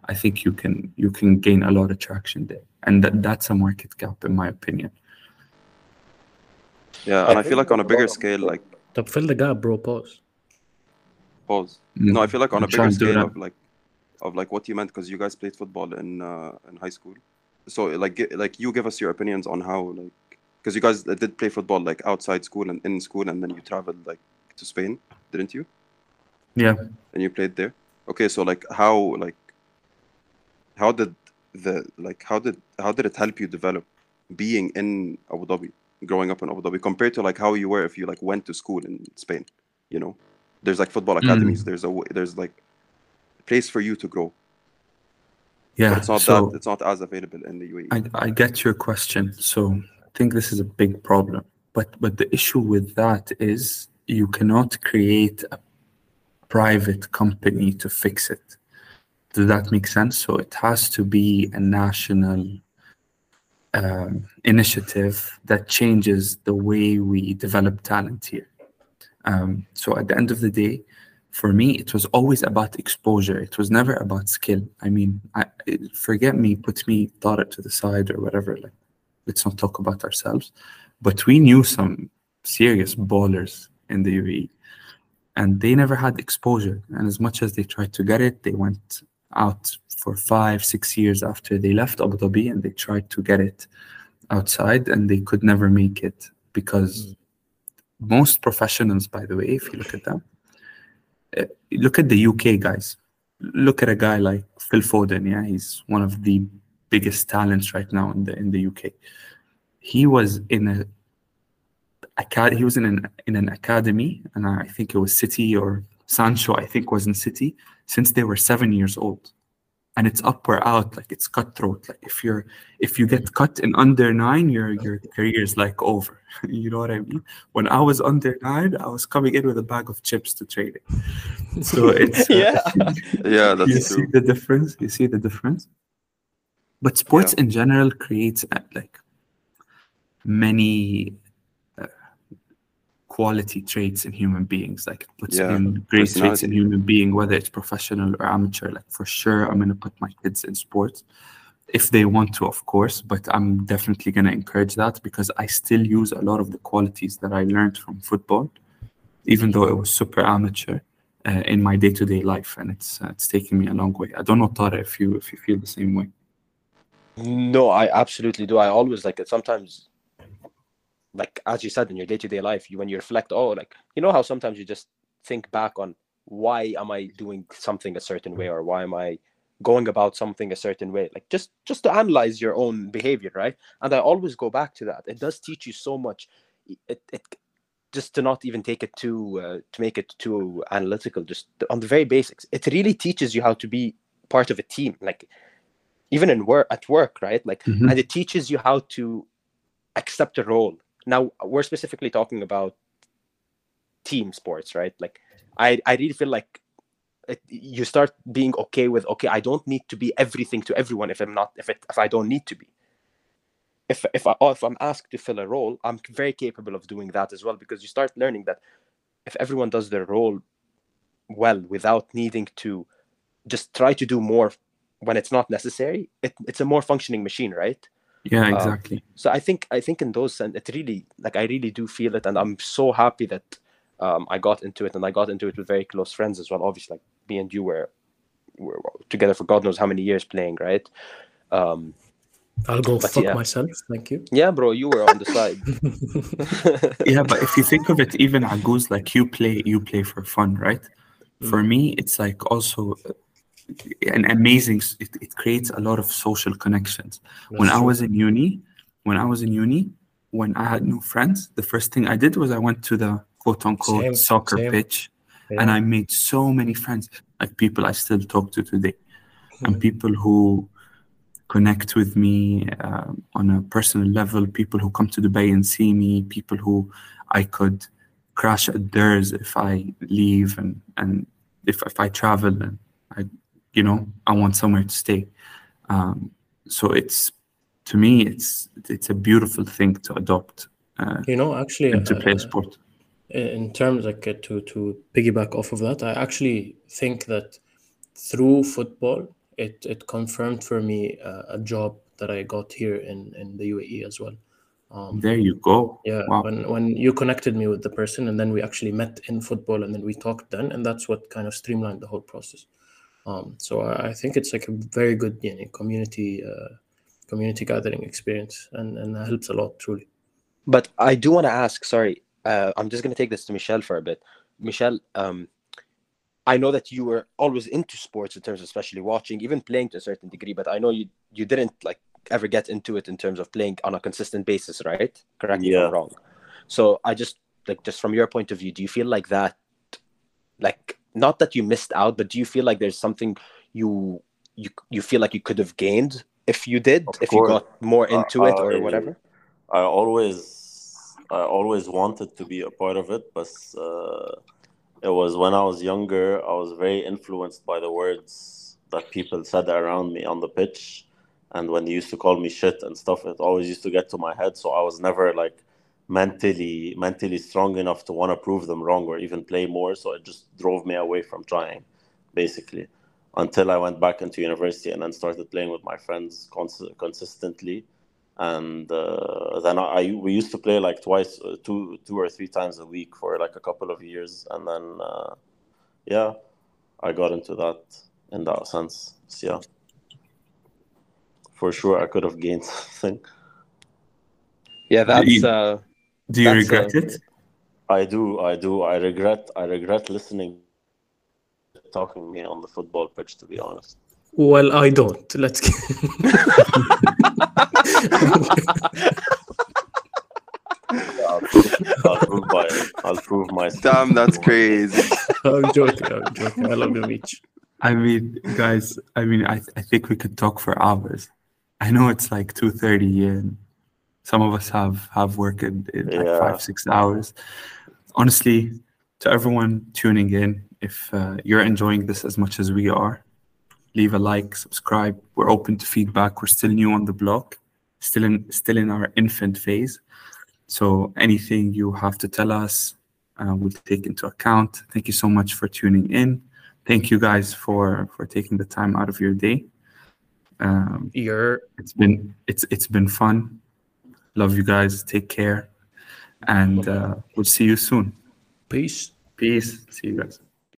I think you can you can gain a lot of traction there, and that, that's a market gap in my opinion. yeah. And I feel like on a bigger scale, like طب fill the gap, bro. Pause. pause. Mm. No, I feel like on a I'm trying bigger scale of like of like what you meant because you guys played football in uh, in high school. So like like you give us your opinions on how like because you guys uh, did play football like outside school and in school and then you traveled like to Spain, didn't you? Yeah. And you played there. Okay, so like how like how did the like how did how did it help you develop being in Abu Dhabi, growing up in Abu Dhabi compared to like how you were if you like went to school in Spain, you know? There's like football mm. academies, there's a there's like a place for you to grow. Yeah. But it's not so that it's not as available in the. UAE. I, I get your question. So think this is a big problem. But but the issue with that is you cannot create a private company to fix it. Does that make sense? So it has to be a national um, initiative that changes the way we develop talent here. Um, so at the end of the day, for me, it was always about exposure. It was never about skill. I mean, I, forget me, put me, thought it to the side or whatever. Like, let's not talk about ourselves. But we knew some serious ballers in the UAE, and they never had exposure. And as much as they tried to get it, they went out for five, six years after they left Abu Dhabi, and they tried to get it outside, and they could never make it because most professionals, by the way, if you look at them, uh, look at the UK guys. Look at a guy like Phil Foden. Yeah, he's one of the biggest talents right now in the in the UK. He was in a he was in an in an academy, and I think it was City or Sancho. I think was in City since they were seven years old, and it's up or out. Like it's cutthroat. Like if you're if you get cut in under nine, your your career is like over. you know what I mean? When I was under nine, I was coming in with a bag of chips to training. So it's uh, Yeah. yeah, you that's see the difference you see the difference but sports in general creates uh, like many uh, quality traits in human beings. Like it puts Yeah, in great traits in human being whether it's professional or amateur. Like for sure i'm going to put my kids in sports if they want to of course but i'm definitely going to encourage that because i still use a lot of the qualities that i learned from football even though it was super amateur uh, in my day-to-day life and it's uh, it's taken me a long way. I don't know Tara, if you if you feel the same way No, I absolutely do. I always like it. Sometimes, like as you said in your day to day life, you when you reflect, oh, like you know how sometimes you just think back on why am I doing something a certain way or why am I going about something a certain way? Like just just to analyze your own behavior, right? And I always go back to that. It does teach you so much. It it just to not even take it too uh, to make it too analytical. Just on the very basics, it really teaches you how to be part of a team. Like even in work at work right? Like Mhm. and it teaches you how to accept a role. Now we're specifically talking about team sports right? Like i i really feel like it, you start being okay with okay i don't need to be everything to everyone if i'm not if it if i don't need to be. If if I if I'm asked to fill a role, I'm very capable of doing that as well because you start learning that if everyone does their role well without needing to just try to do more when it's not necessary, it, it's a more functioning machine, right? Yeah, Um, exactly. So I think I think in those sense, it really like I really do feel it, and I'm so happy that um, I got into it, and I got into it with very close friends as well. Obviously, like me and you were were together for God knows how many years playing, right? Um, I'll go fuck yeah. myself. Thank you. yeah, bro, you were on the side. yeah, but if you think of it, even Agouz, like you play, you play for fun, right? For me, it's like also an amazing. It, it creates a lot of social connections. when That's I was in uni, when I was in uni, when I had no friends, the first thing I did was I went to the quote unquote Same, soccer same. pitch, Yeah. and I made so many friends, like people I still talk to today, and Mhm. people who connect with me um, on a personal level, people who come to Dubai and see me, people who I could crash at theirs if I leave and, and if, if I travel and I, you know, I want somewhere to stay. Um, so it's, to me, it's, it's a beautiful thing to adopt uh, You know, actually, to play uh, a sport. in terms like uh, to to piggyback off of that, I actually think that through football, it it confirmed for me uh, a job that I got here in in the UAE as well. Um, There you go. yeah, Wow. when when you connected me with the person, and then we actually met in football, and then we talked then, and that's what kind of streamlined the whole process. Um, so I, I think it's like a very good you know, community uh, community gathering experience, and and that helps a lot truly. But I do want to ask, sorry, uh, I'm just going to take this to Michel for a bit. Michel, um, I know that you were always into sports in terms of especially watching, even playing to a certain degree, but I know you you didn't like ever get into it in terms of playing on a consistent basis, right? Correct me if I'm wrong. So I just like just from your point of view, do you feel like that like not that you missed out, but do you feel like there's something you you you feel like you could have gained if you did, Of if you got more into it or it- whatever? I always I always wanted to be a part of it, but uh, it was when I was younger. I was very influenced by the words that people said around me on the pitch, and when they used to call me shit and stuff, it always used to get to my head. So I was never like mentally mentally strong enough to want to prove them wrong or even play more. So it just drove me away from trying, basically, until I went back into university and then started playing with my friends cons- consistently and uh, then I, I we used to play like twice, uh, two two or three times a week for like a couple of years, and then uh, yeah, I got into that in that sense. So, yeah, for sure, I could have gained something. Yeah, that's uh Do you That's, regret it? I do, I do, I regret, I regret listening, talking to me on the football pitch. To be honest, Well, I don't. Let's. I'll prove, I'll prove by, I'll prove my. Damn, that's crazy. I'm joking. I'm joking. I love you, Mitch. I mean, guys, I mean, I, I think we could talk for hours. I know it's like 2.30 and some of us have, have work in, in like five, six hours. Honestly, to everyone tuning in, if uh, you're enjoying this as much as we are, leave a like, subscribe. We're open to feedback. We're still new on the block, still in still in our infant phase. So anything you have to tell us, uh, we'll take into account. Thank you so much for tuning in. Thank you guys for for taking the time out of your day. Um, You're it's been it's it's been fun. Love you guys. Take care, and uh, we'll see you soon. peace. Peace. See you guys.